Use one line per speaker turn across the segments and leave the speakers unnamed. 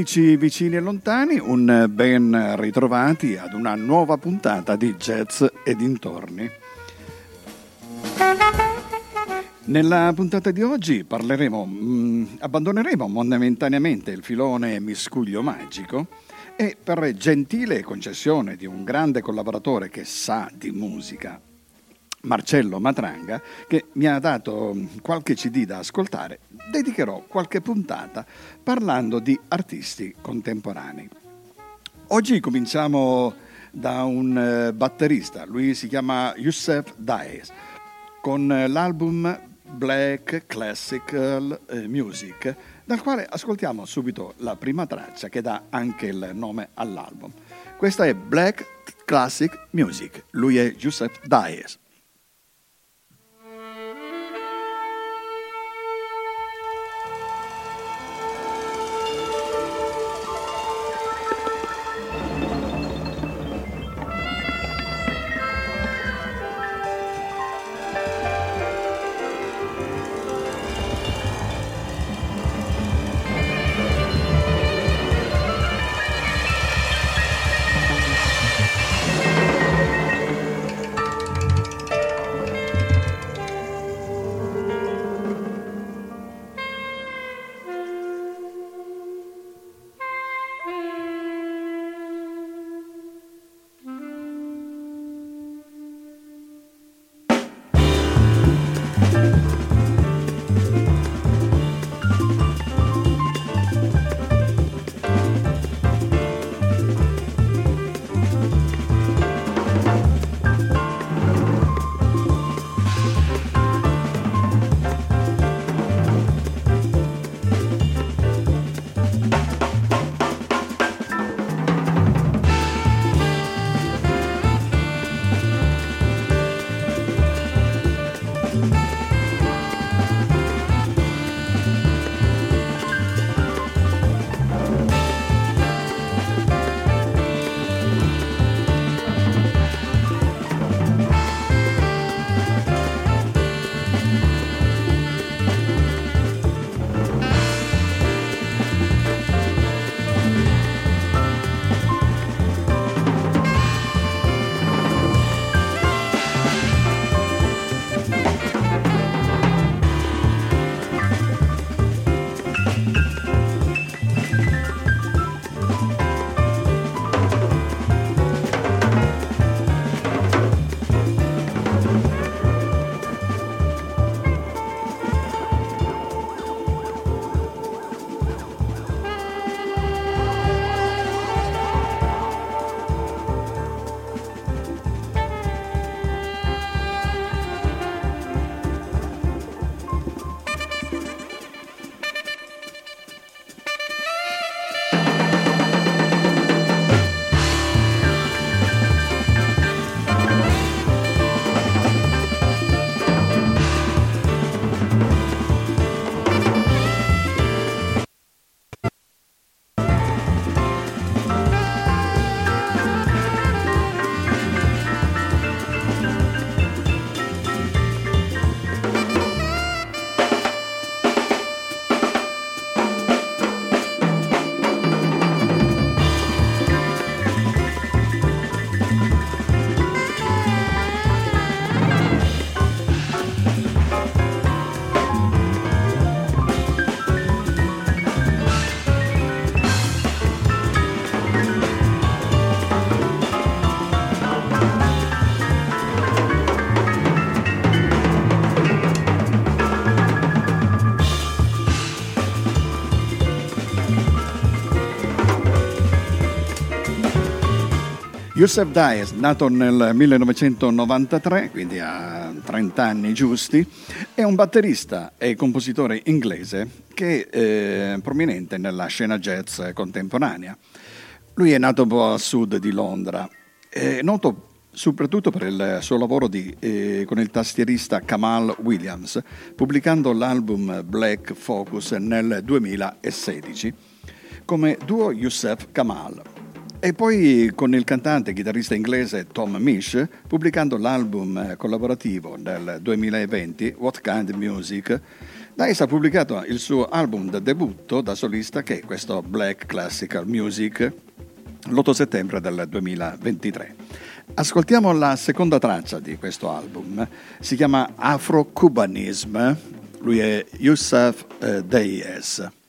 Amici vicini e lontani, un ben ritrovati ad una nuova puntata di Jazz e dintorni. Nella puntata di oggi parleremo, mh, mm, abbandoneremo momentaneamente il filone miscuglio magico e per gentile concessione di un grande collaboratore che sa di musica Marcello Matranga, che mi ha dato qualche CD da ascoltare, dedicherò qualche puntata parlando di artisti contemporanei. Oggi cominciamo da un eh, batterista, lui si chiama Youssef Daes, con l'album Black Classical eh, Music, dal quale ascoltiamo subito la prima traccia che dà anche il nome all'album. Questa è Black Classic Music, lui è Youssef Daes. Youssef Daes, nato nel 1993, quindi ha 30 anni giusti, è un batterista e compositore inglese che è prominente nella scena jazz contemporanea. Lui è nato un po' a sud di Londra, è noto soprattutto per il suo lavoro di, eh, con il tastierista Kamal Williams, pubblicando l'album Black Focus nel 2016 come duo Youssef Kamal. E poi con il cantante e chitarrista inglese Tom Misch, pubblicando l'album collaborativo nel 2020 What Kind of Music, Dice ha pubblicato il suo album da debutto da solista che è questo Black Classical Music l'8 settembre del 2023. Ascoltiamo la seconda traccia di questo album, si chiama Afro-Cubanism, lui è Youssef eh, Deyes.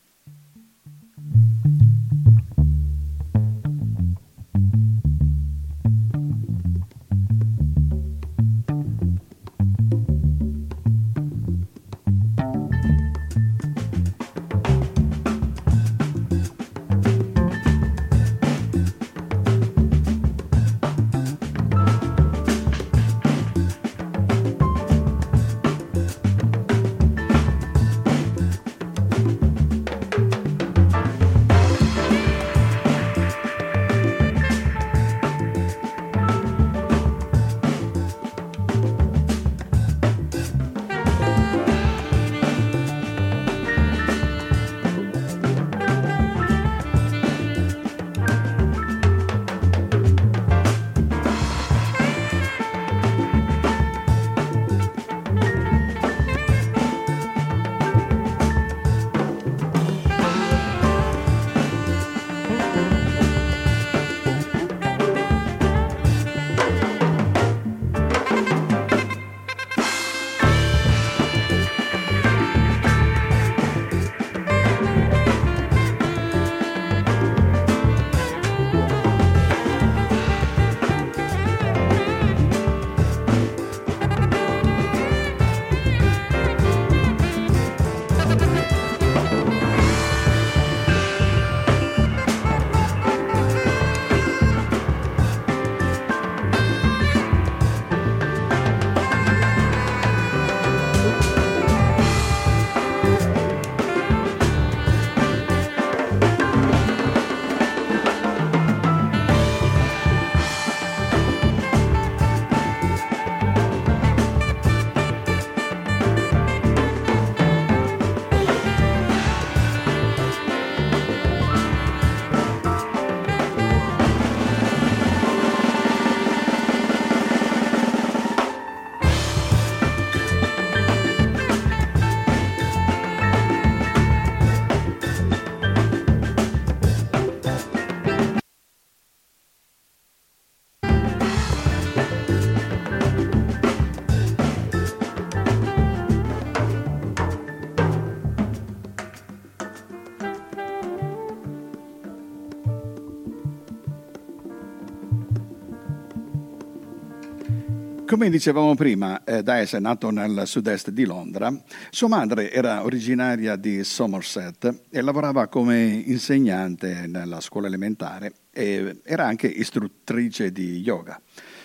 Come dicevamo prima, eh, Dice è nato nel sud-est di Londra. Sua madre era originaria di Somerset e lavorava come insegnante nella scuola elementare e era anche istruttrice di yoga.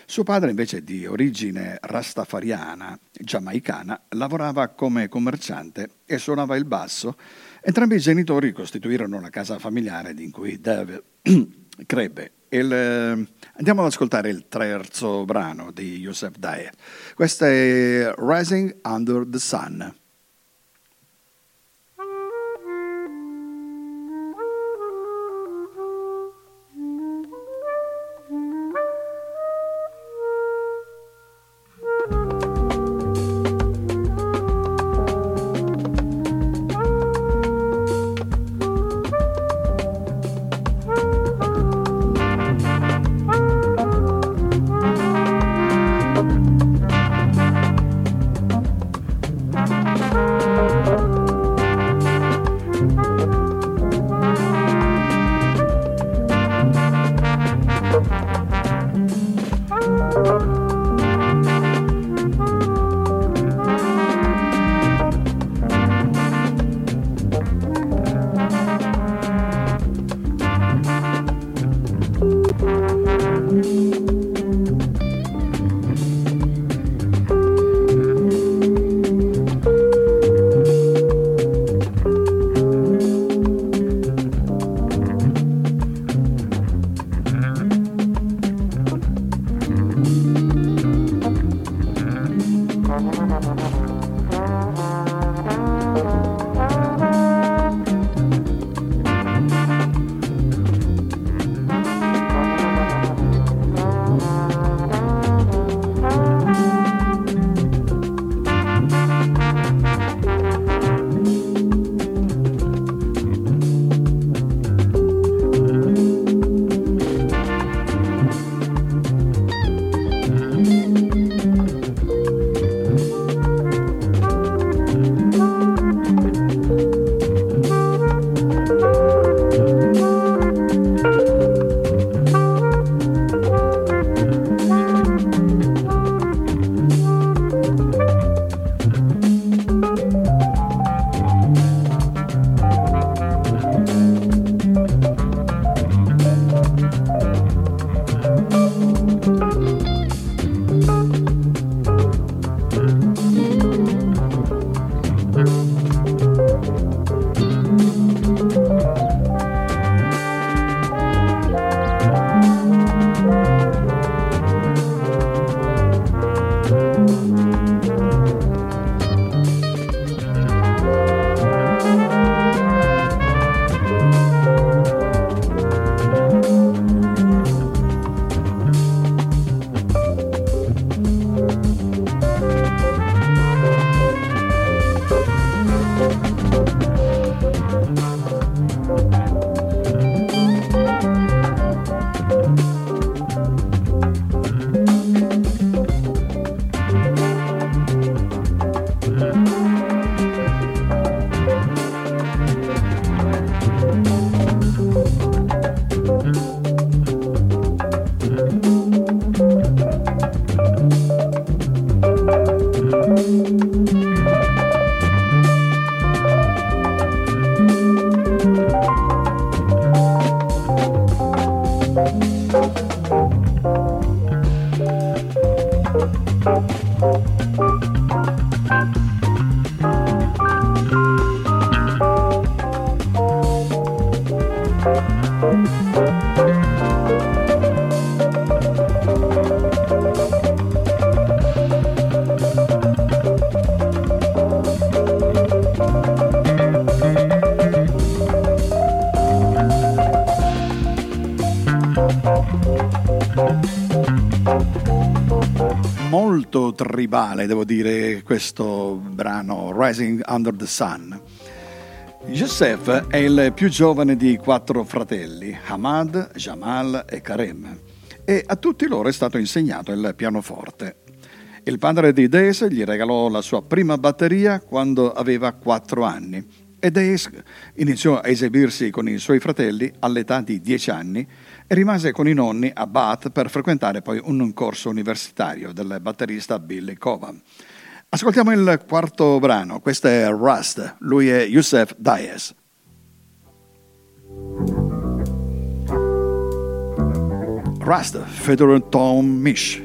Suo padre, invece di origine rastafariana, giamaicana, lavorava come commerciante e suonava il basso. Entrambi i genitori costituirono una casa familiare in cui Dave crebbe il, eh, andiamo ad ascoltare il terzo brano di Youssef Daer. Questo è Rising Under the Sun. Tribale, devo dire, questo brano Rising Under the Sun. Youssef è il più giovane di quattro fratelli, Hamad, Jamal e Karem, e a tutti loro è stato insegnato il pianoforte. Il padre di Days gli regalò la sua prima batteria quando aveva quattro anni e Days iniziò a esibirsi con i suoi fratelli all'età di dieci anni e rimase con i nonni a Bath per frequentare poi un corso universitario del batterista Billy Covan. Ascoltiamo il quarto brano, questo è Rust, lui è Youssef Diaz. Rust, Federer Tom Mish.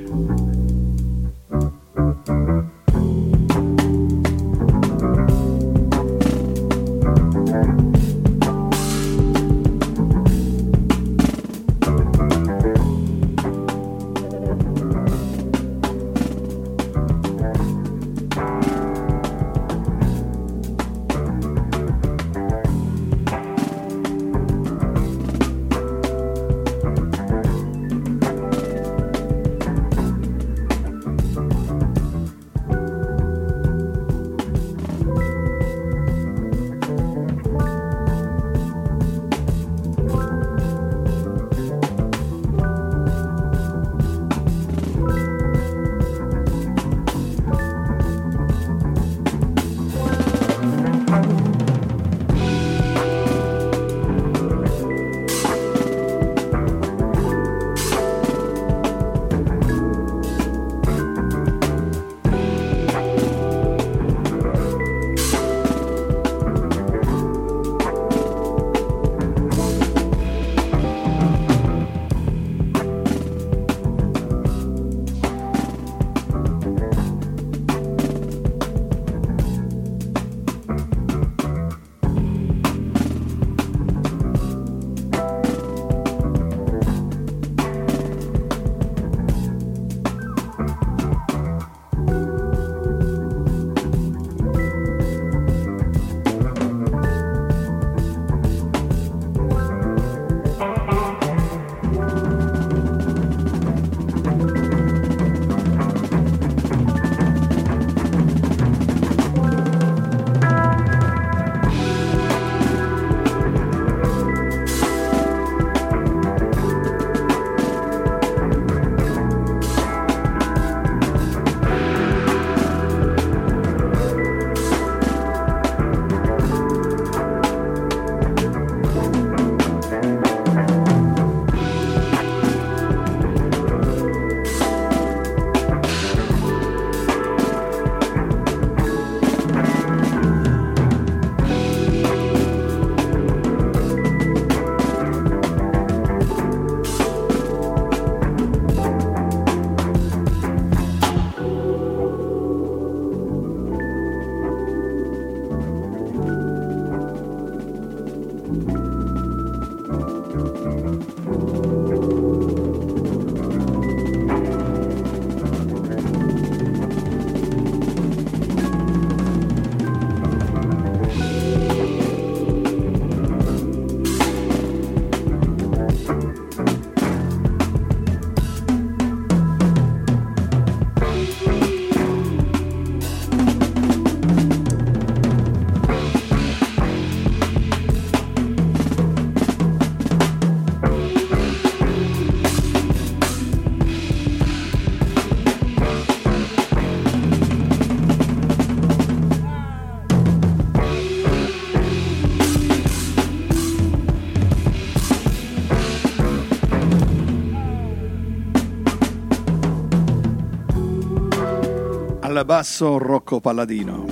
Basso Rocco Palladino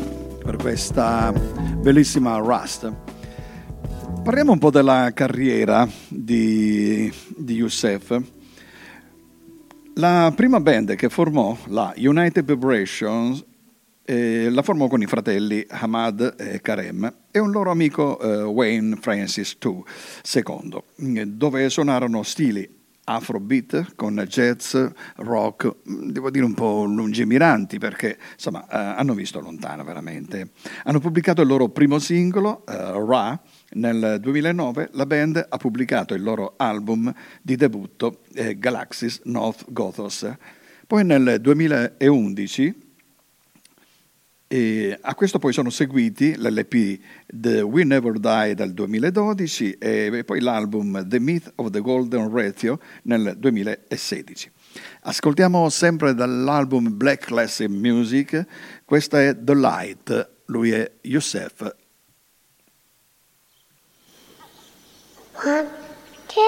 per questa bellissima Rust. Parliamo un po' della carriera di, di Youssef. La prima band che formò, la United Vibrations, eh, la formò con i fratelli Hamad e Karem e un loro amico eh, Wayne Francis II, dove suonarono stili afrobeat con jazz, rock, devo dire un po' lungimiranti perché insomma eh, hanno visto lontano veramente. Hanno pubblicato il loro primo singolo, eh, Ra, nel 2009 la band ha pubblicato il loro album di debutto, eh, Galaxis North Gothos, Poi nel 2011 e a questo poi sono seguiti l'LP The We Never Die del 2012 e poi l'album The Myth of the Golden Ratio nel 2016. Ascoltiamo sempre dall'album Black Classic Music, questa è The Light, lui è Youssef.
One, two,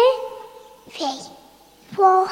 three, four.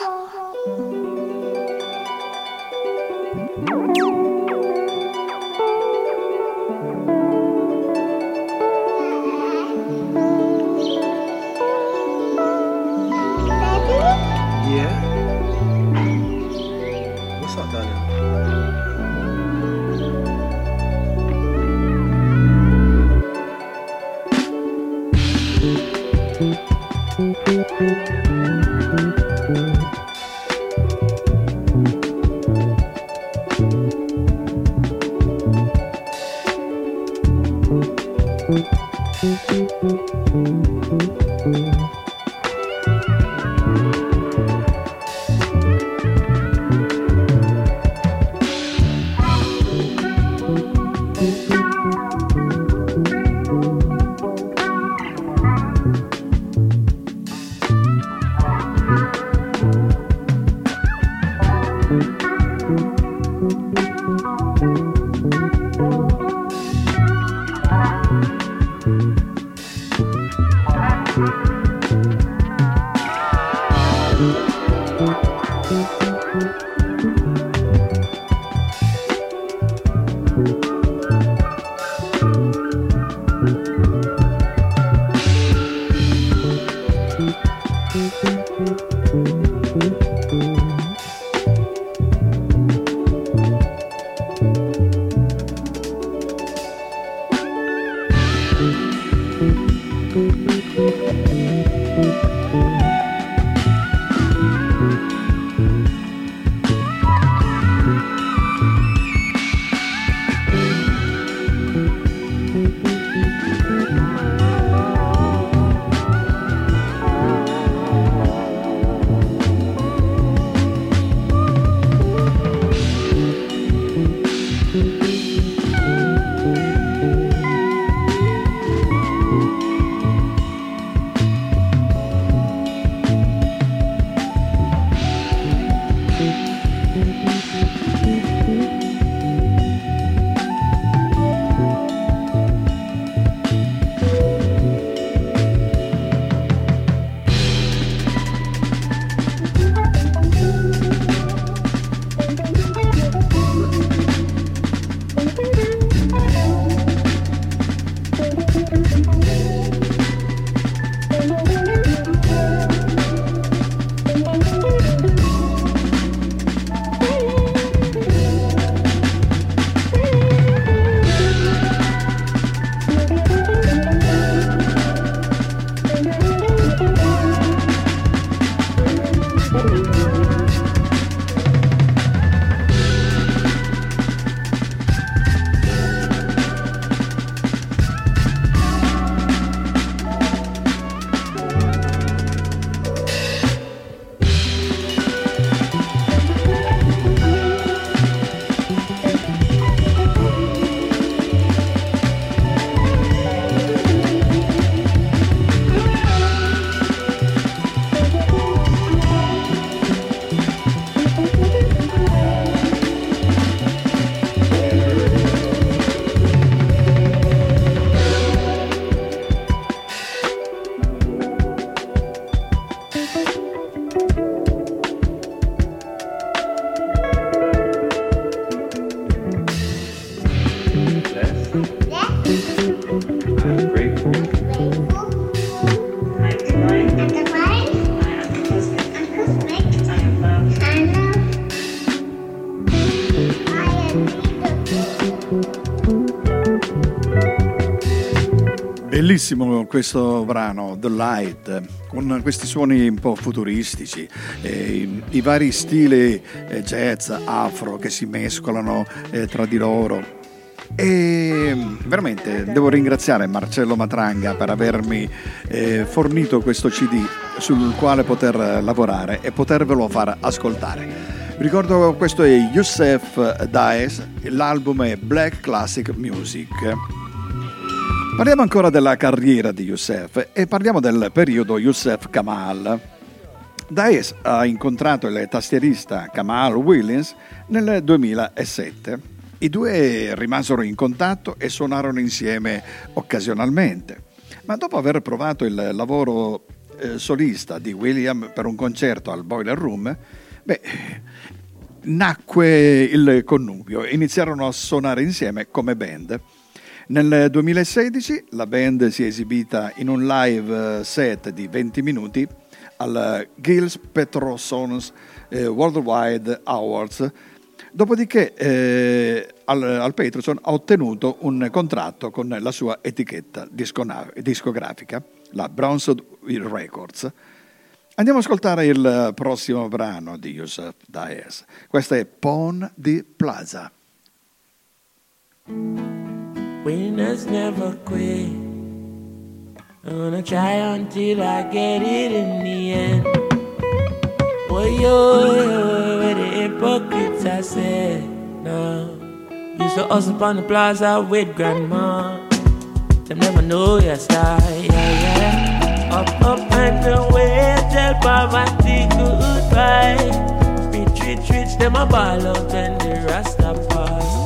Bellissimo questo brano, The Light, con questi suoni un po' futuristici, eh, i vari stili eh, jazz, afro che si mescolano eh, tra di loro. E veramente devo ringraziare Marcello Matranga per avermi eh, fornito questo CD sul quale poter lavorare e potervelo far ascoltare. Ricordo questo è Youssef Daes, l'album è Black Classic Music. Parliamo ancora della carriera di Youssef e parliamo del periodo Youssef Kamal. Daes ha incontrato il tastierista Kamal Williams nel 2007. I due rimasero in contatto e suonarono insieme occasionalmente, ma dopo aver provato il lavoro eh, solista di William per un concerto al Boiler Room, beh, nacque il connubio e iniziarono a suonare insieme come band. Nel 2016 la band si è esibita in un live set di 20 minuti al Gilles Petrosons eh, Worldwide Awards, dopodiché eh, al, al Peterson ha ottenuto un contratto con la sua etichetta discografica, la Bronson Records. Andiamo ad ascoltare il prossimo brano di Yusuf Daes. Questo è Pon di Plaza.
Winners never quit. I'm gonna try until I get it in the end. Boy Oh, where the hypocrites I said, no. Used to hustle on the plaza with grandma. Them never know your style, yeah, yeah. Up, up and away, tell poverty goodbye. Rich, rich, rich, them a ball out when the Rasta pass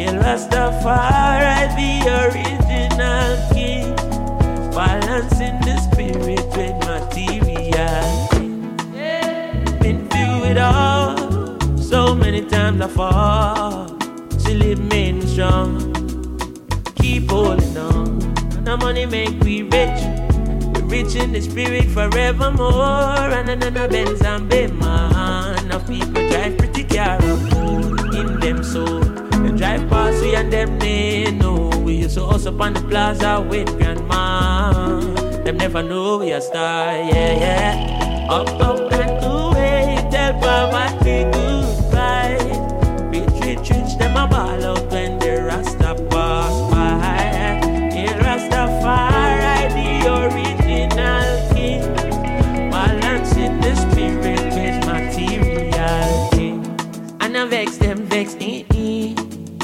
Yeah, Rastafari, the original king. Balancing the spirit with materiality. Been through it all, so many times I fall. Still me strong. Keep holding on. And The money make we rich. We rich in the spirit forevermore. And the Benz and Bayman. Enough people drive pretty car in them soul. Drive past we and them they know. We used to hustle on the plaza with grandma. Them never know we a star, yeah, yeah. Up, up and away, tell poverty goodbye. Rich, rich, rich, them a ball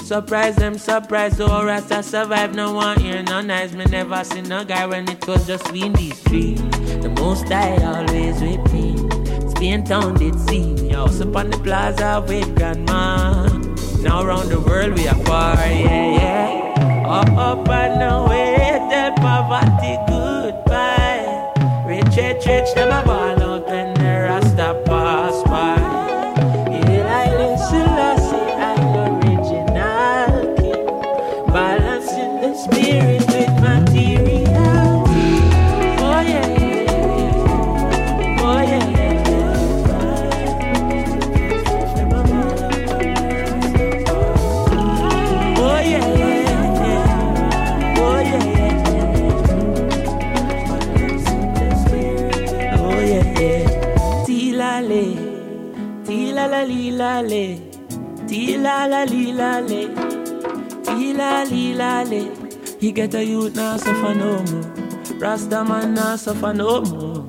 Surprise them, surprise the Rasta survive. No one here, no nice. Me never seen a guy when it was just between these trees. The most I always with me. Spain town did see me. House up on the plaza with grandma. Now around the world we are far, yeah, yeah. Up, up and away, tell poverty goodbye. Rich, rich, rich, a ball out la la lee la le. He la lee la le. He get a youth now suffer no more. Rasta man now suffer no more.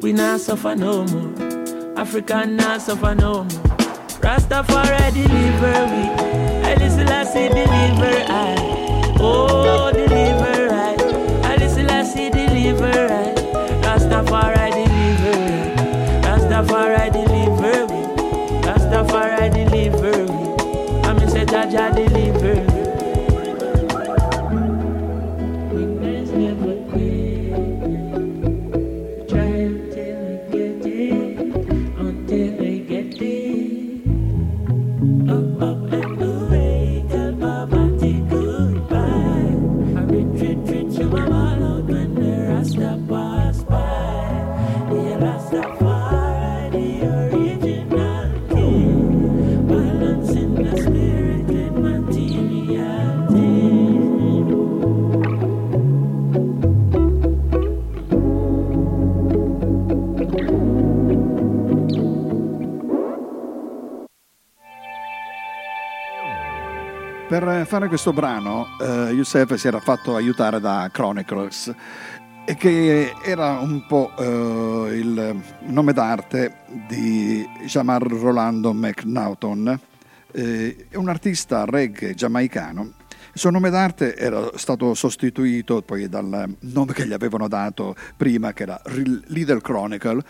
We now suffer no more. African now suffer no more. Rastafari deliver we. Alice Lassie deliver I. Oh, deliver I. Alice Lassie deliver I. Jaja deliver we.
Per fare questo brano, eh, Youssef si era fatto aiutare da Chronicles. che era un po' eh, il nome d'arte di Jamar Rolando McNaughton, eh, un artista reggae giamaicano. Il suo nome d'arte era stato sostituito poi dal nome che gli avevano dato prima, che era Little Chronicle,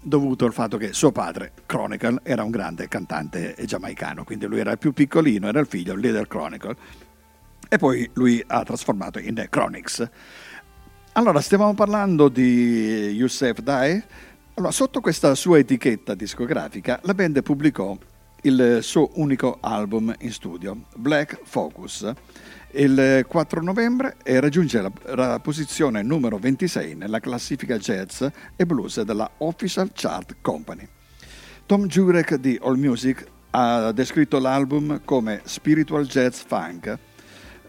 dovuto al fatto che suo padre, Chronicle, era un grande cantante giamaicano, quindi lui era il più piccolino, era il figlio, Little Chronicle, e poi lui ha trasformato in Chronix. Allora, stiamo parlando di Youssef Dae. Allora, sotto questa sua etichetta discografica, la band pubblicò il suo unico album in studio, Black Focus, il 4 novembre e raggiunge la, la, posizione numero 26 nella classifica jazz e blues della Official Chart Company. Tom Jurek di AllMusic ha descritto l'album come spiritual jazz funk,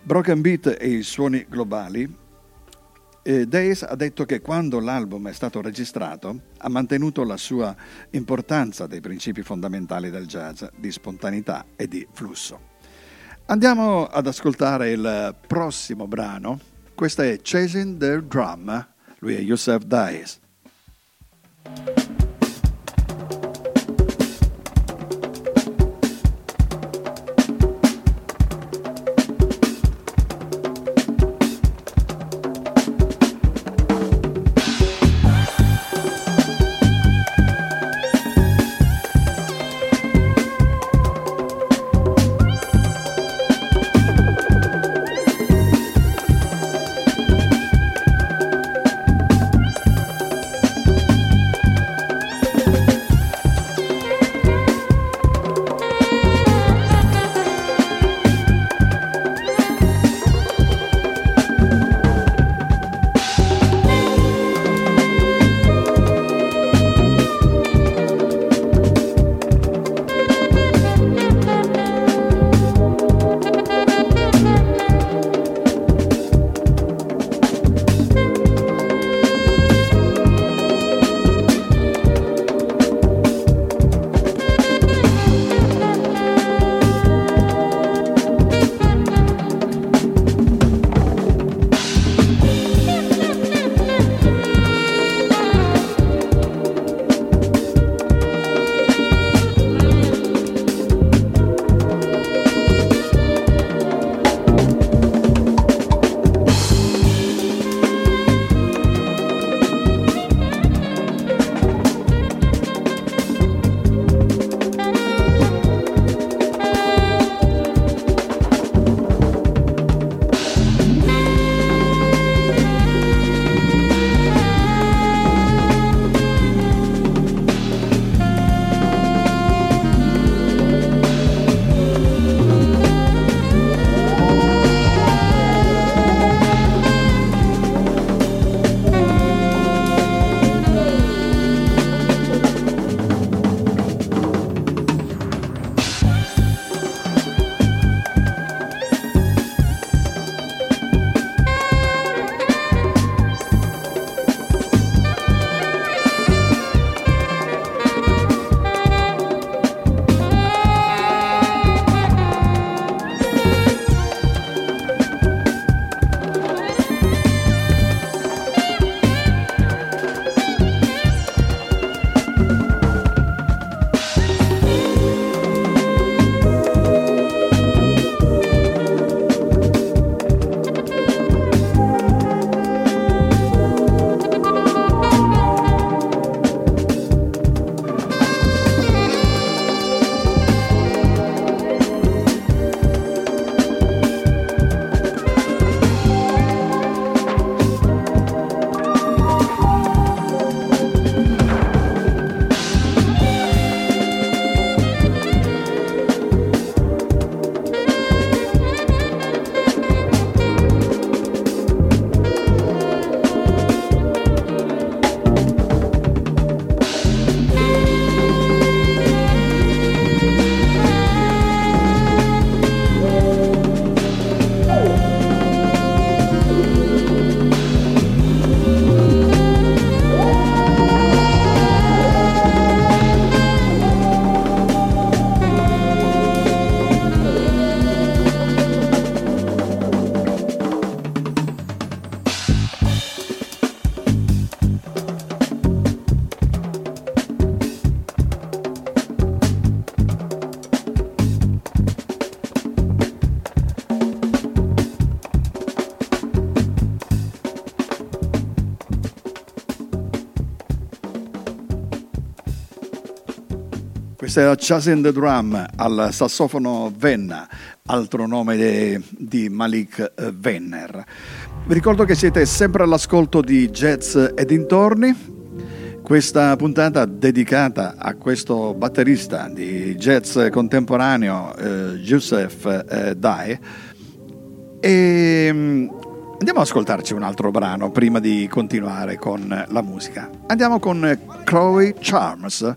broken beat e i suoni globali eh, Days ha detto che quando l'album è stato registrato ha mantenuto la sua importanza dei principi fondamentali del jazz, di spontaneità e di flusso. Andiamo ad ascoltare il prossimo brano. Questo è Chasing the Drum. Lui è Yusuf Days. Questa era Chasing the Drum al sassofono Venna, altro nome de, di Malik Venner. Vi ricordo che siete sempre all'ascolto di Jazz e dintorni. Questa puntata dedicata a questo batterista di jazz contemporaneo, eh, Youssef eh, Dai. E mm, andiamo ad ascoltarci un altro brano prima di continuare con la musica. Andiamo con Chloe Charms.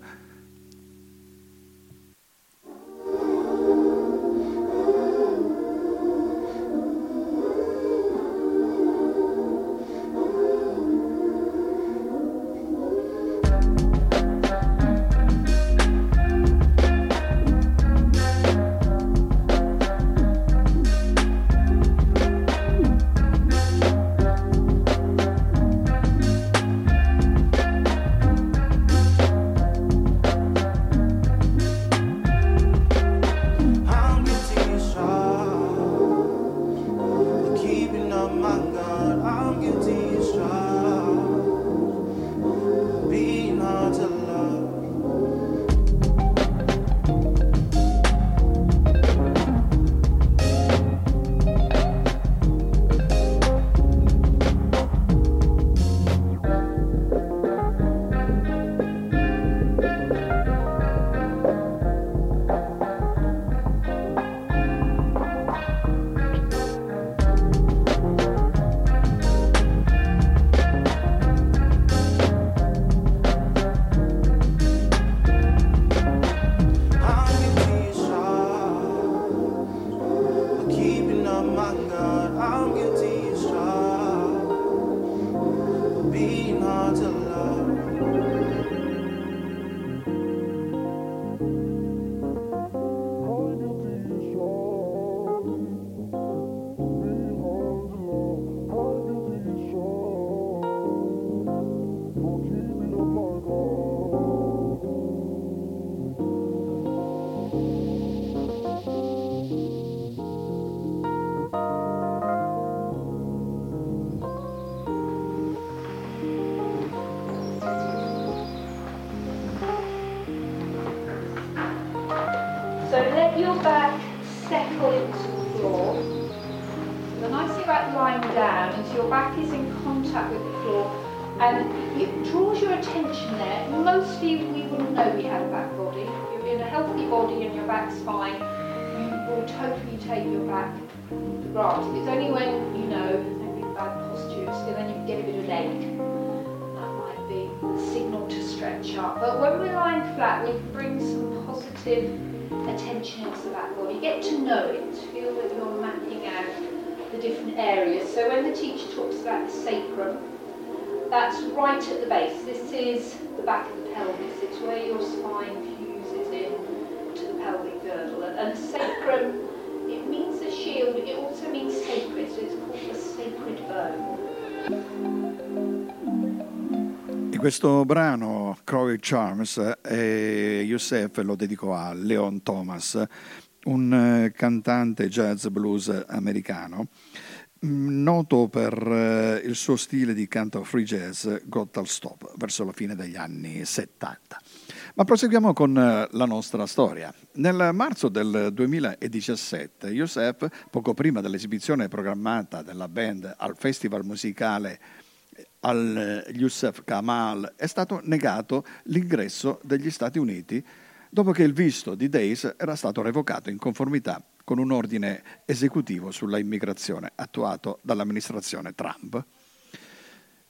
active attention to that law. You get to know it, feel that you're mapping out the different areas. So when the teacher talks about the sacrum, that's right at the base. This is the back of the pelvis. It's where your spine fuses in to the pelvic girdle. And, and sacrum, it means the shield, but it also means sacred, so it's called the sacred bone.
Questo brano, Crowley Charms, eh, Youssef lo dedicò a Leon Thomas, un eh, cantante jazz blues americano, mm, noto per eh, il suo stile di canto free jazz got al stop verso la fine degli anni 70. Ma proseguiamo con eh, la nostra storia. Nel marzo del 2017, Youssef, poco prima dell'esibizione programmata della band al festival musicale al eh, Youssef Kamal è stato negato l'ingresso degli Stati Uniti dopo che il visto di Days era stato revocato in conformità con un ordine esecutivo sulla immigrazione attuato dall'amministrazione Trump.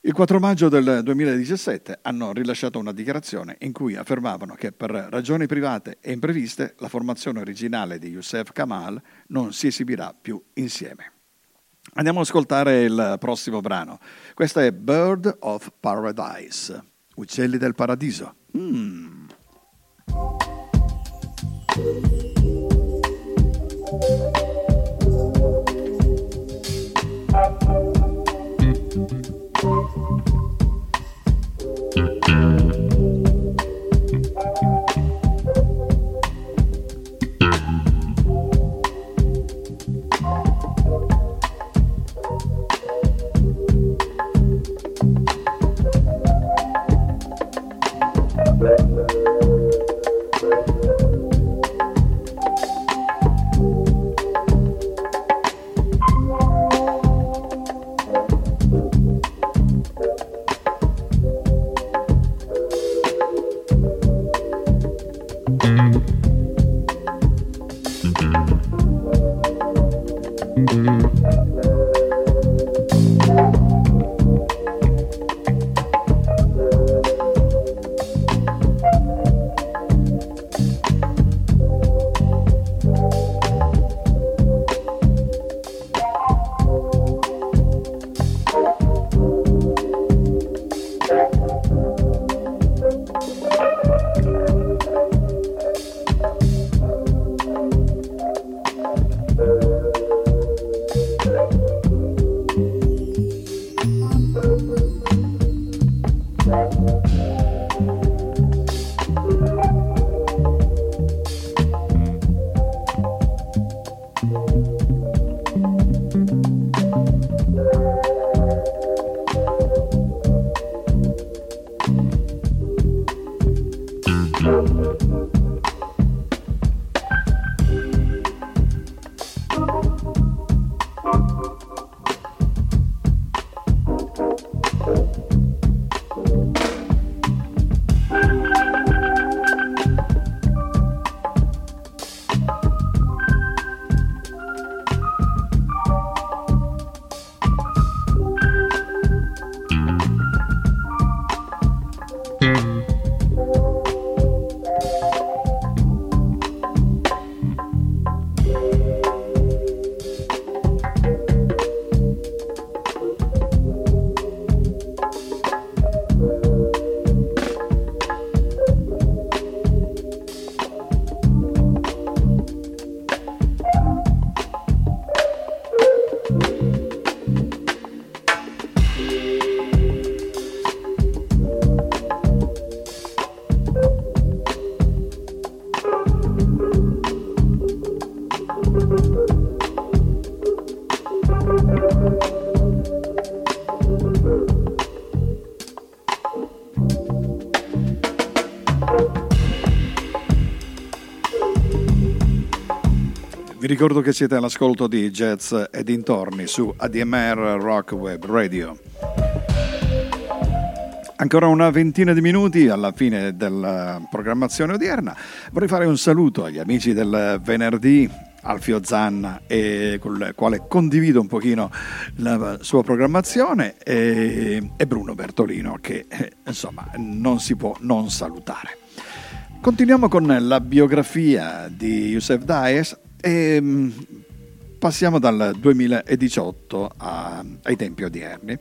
Il 4 maggio del 2017 hanno rilasciato una dichiarazione in cui affermavano che per ragioni private e impreviste la formazione originale di Youssef Kamal non si esibirà più insieme. Andiamo ad ascoltare il prossimo brano. Questo è Bird of Paradise, Uccelli del Paradiso. Mm. Vi ricordo che siete all'ascolto di Jazz e dintorni su ADMR Rock Web Radio. Ancora una ventina di minuti alla fine della programmazione odierna. Vorrei fare un saluto agli amici del venerdì, Alfio Zanna, e con il quale condivido un pochino la sua programmazione, e, e Bruno Bertolino, che eh, insomma non si può non salutare. Continuiamo con la biografia di Youssef Daes e mm, passiamo dal 2018 a, ai tempi odierni.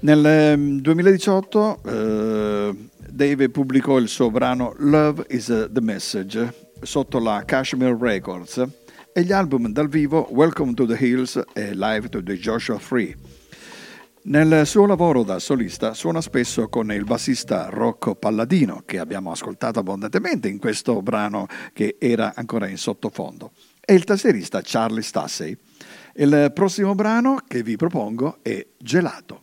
Nel 2018 mm, eh, Dave pubblicò il suo brano Love is the Message sotto la Kashmir Records e gli album dal vivo Welcome to the Hills e Live to the Joshua Free. Nel suo lavoro da solista suona spesso con il bassista Rocco Palladino, che abbiamo ascoltato abbondantemente in questo brano che era ancora in sottofondo, e il tasserista Charlie Stassey. Il prossimo brano che vi propongo è Gelato.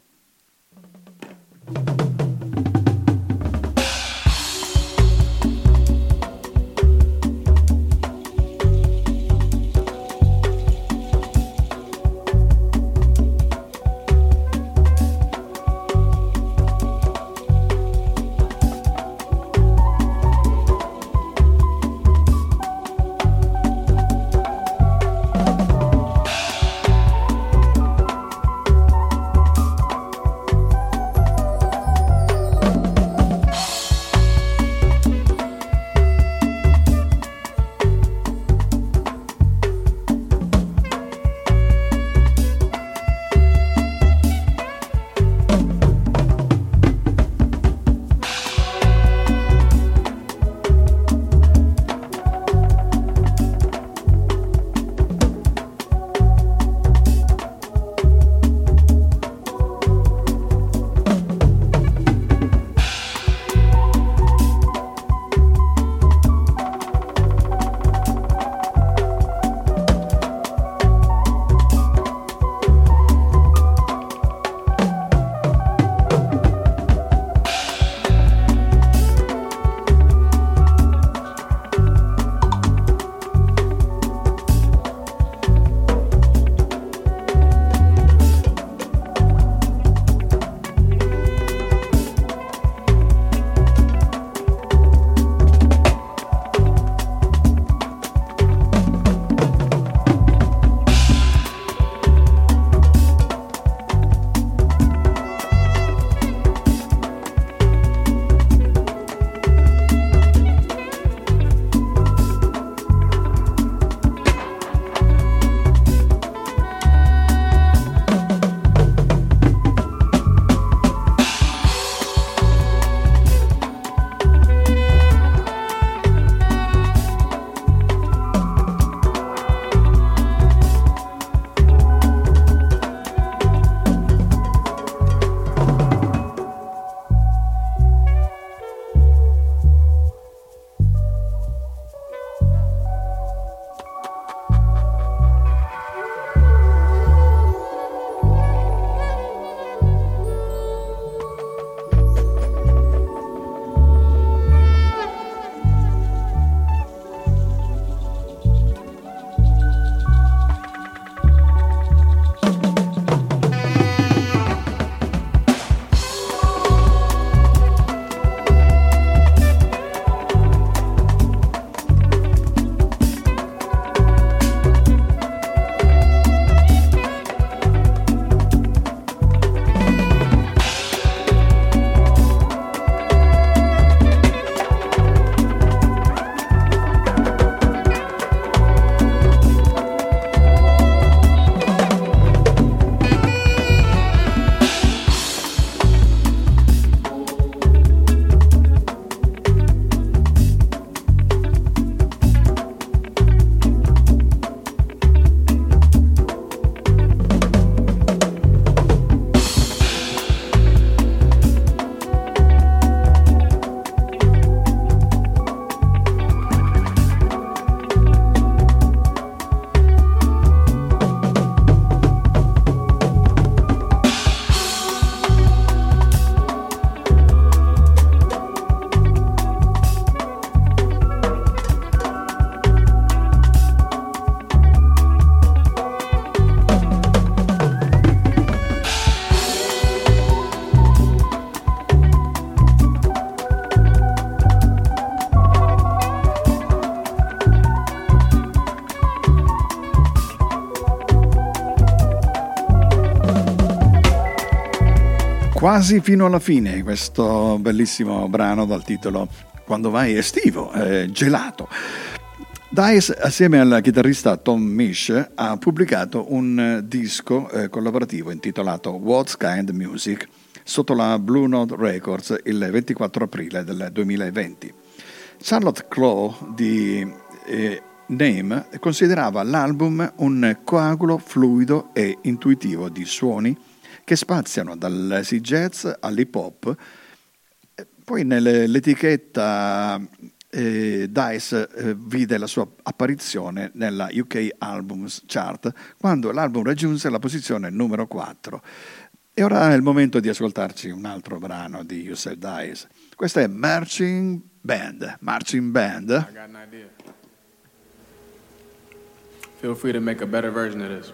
Quasi fino alla fine questo bellissimo brano dal titolo Quando vai estivo, eh, gelato. Dice, assieme al chitarrista Tom Misch, ha pubblicato un disco eh, collaborativo intitolato What's Kind Music sotto la Blue Note Records il 24 aprile del 2020. Charlotte Claw di eh, Name considerava l'album un coagulo fluido e intuitivo di suoni che spaziano dall'easy jazz all'hip hop. Poi nell'etichetta eh, Dice eh, vide la sua apparizione nella UK Albums Chart quando l'album raggiunse la posizione numero 4. E ora è il momento di ascoltarci un altro brano di Yusef Dice. Questo è Marching Band. Marching Band. I
got an idea. Feel free to make a better version of this.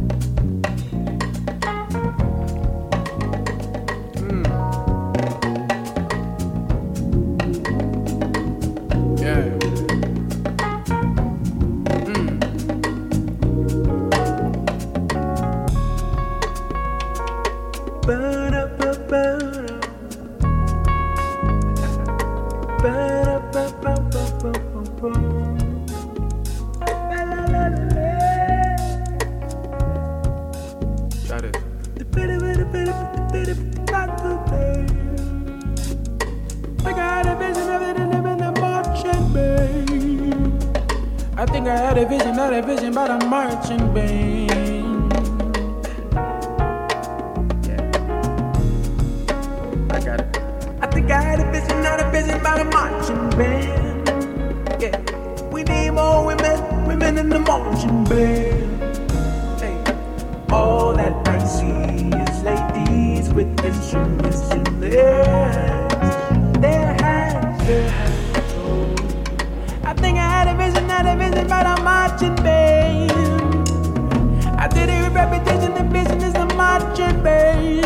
a vision, not a vision, but a marching band. Yeah. I got it. I think I had a vision, not a vision, but a marching band. Yeah. We need more women, women in the marching band. Hey. All that I see is ladies with instruments in their reputation the business and marching, babe.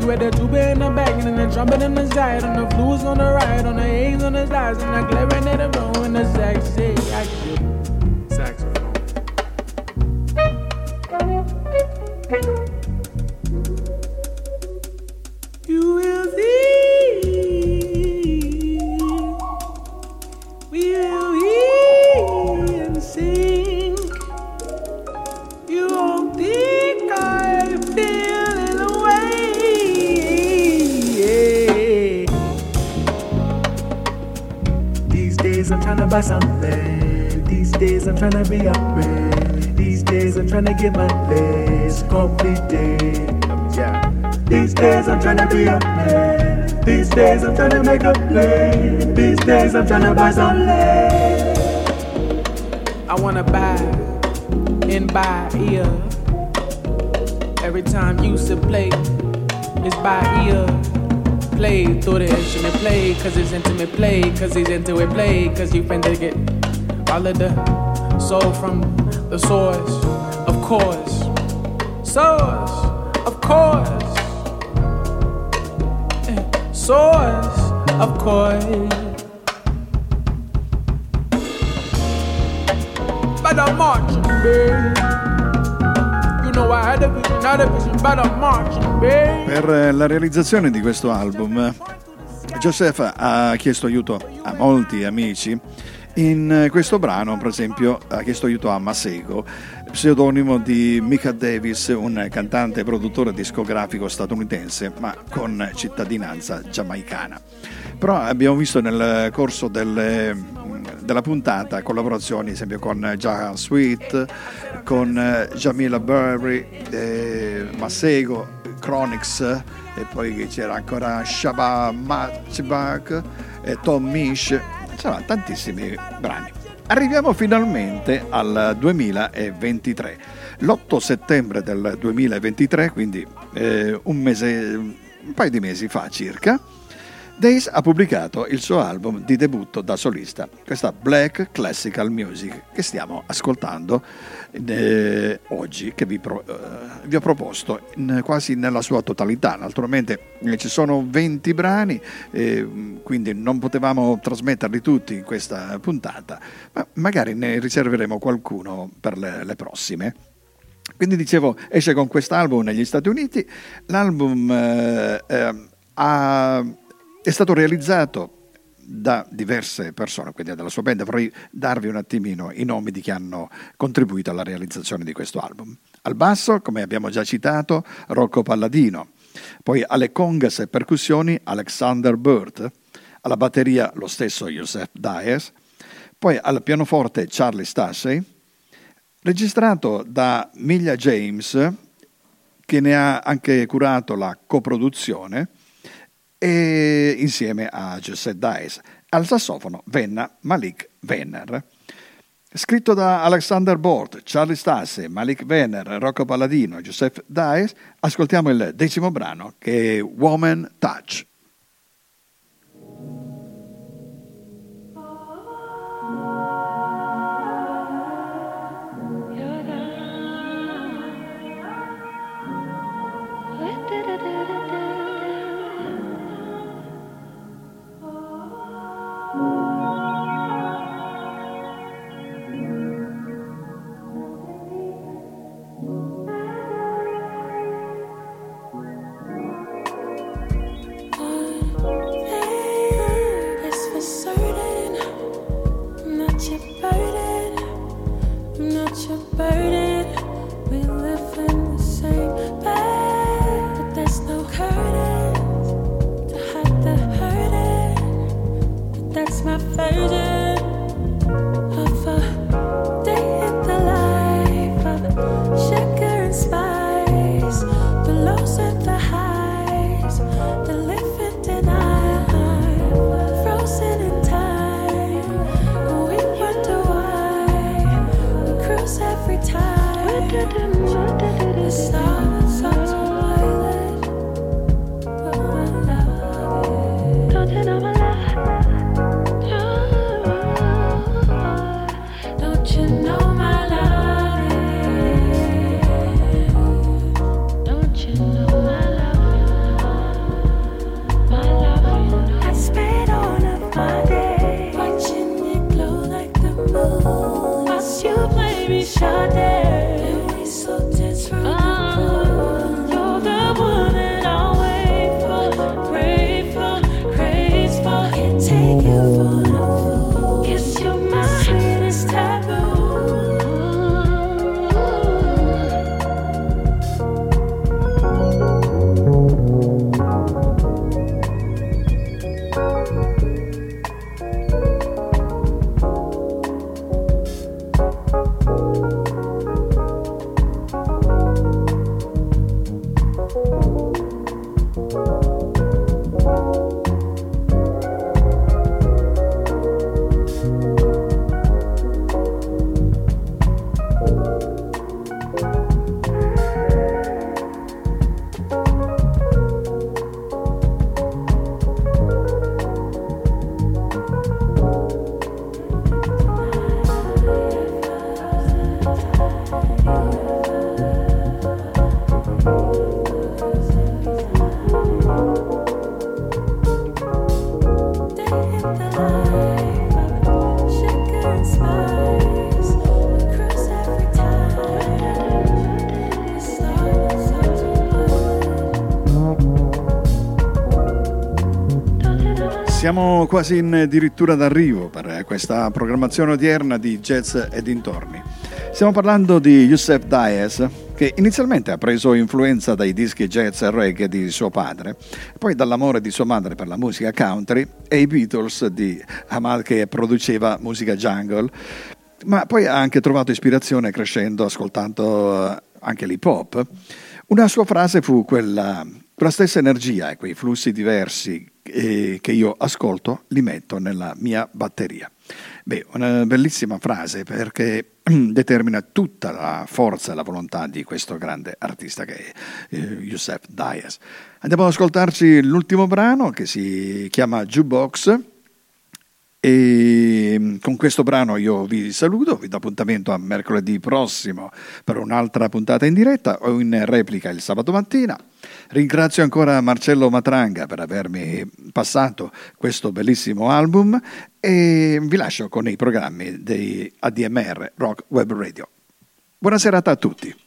You had the tuba in the banging and the trumpet and the side, on the flues on the right, on the A's on the sides, and the clarinet and the the sexy action. trying to be a rich. These days I'm trying to get my place completed. Yeah. These days I'm trying to be a rich. These days I'm trying to make a play. These days I'm trying to buy some land. I wanna buy in by ear. Every time you sit play, it's by ear. Play through the instrument, play, cause it's intimate play, cause he's into it, play, cause you finna get all of the soul from the source, of course. Source, of course. Eh, source, of course.
Per la realizzazione di questo album, Joseph ha chiesto aiuto a molti amici. In questo brano, per esempio, ha chiesto aiuto a Masego, pseudonimo di Mika Davis, un cantante e produttore discografico statunitense, ma con cittadinanza giamaicana. Però abbiamo visto nel corso delle della puntata, collaborazioni ad esempio con Jahan Sweet, con eh, Jamila Burry, eh, Masego, Chronix e poi c'era ancora Shaba Matchback e Tom Mish, insomma tantissimi brani. Arriviamo finalmente al 2023. L'8 settembre del 2023, quindi eh, un mese, un paio di mesi fa circa, Days ha pubblicato il suo album di debutto da solista, questa Black Classical Music che stiamo ascoltando eh, oggi, che vi, pro, eh, vi, ho proposto in, quasi nella sua totalità. Naturalmente eh, ci sono 20 brani, eh, quindi non potevamo trasmetterli tutti in questa puntata, ma magari ne riserveremo qualcuno per le, le prossime. Quindi dicevo, esce con quest'album negli Stati Uniti, l'album eh, eh, ha è stato realizzato da diverse persone, quindi dalla sua band, vorrei darvi un attimino i nomi di chi hanno contribuito alla realizzazione di questo album. Al basso, come abbiamo già citato, Rocco Palladino, poi alle congas e percussioni Alexander Burt, alla batteria lo stesso Joseph Dias, poi al pianoforte Charlie Stassey, registrato da Miglia James, che ne ha anche curato la coproduzione, e insieme a Joseph Dice. Al sassofono venna Malik Venner. Scritto da Alexander Bort, Charlie Stasse, Malik Venner, Rocco Palladino e Joseph Dice, ascoltiamo il decimo brano che è Woman Touch.
do, do, do.
Siamo quasi in addirittura d'arrivo per questa programmazione odierna di jazz e dintorni. Stiamo parlando di Youssef Diaz, che inizialmente ha preso influenza dai dischi jazz e reggae di suo padre, poi dall'amore di sua madre per la musica country e i Beatles di Ahmad che produceva musica jungle, ma poi ha anche trovato ispirazione crescendo ascoltando eh, anche l'hip hop. Una sua frase fu quella, quella stessa energia e quei flussi diversi eh, che io ascolto li metto nella mia batteria. Beh, una bellissima frase perché determina tutta la forza e la volontà di questo grande artista che è eh, Youssef Dias. Andiamo ad ascoltarci l'ultimo brano che si chiama Jukebox e con questo brano io vi saluto, vi do appuntamento a mercoledì prossimo per un'altra puntata in diretta o in replica il sabato mattina. Ringrazio ancora Marcello Matranga per avermi passato questo bellissimo album e vi lascio con i programmi di ADMR Rock Web Radio. Buona serata a tutti.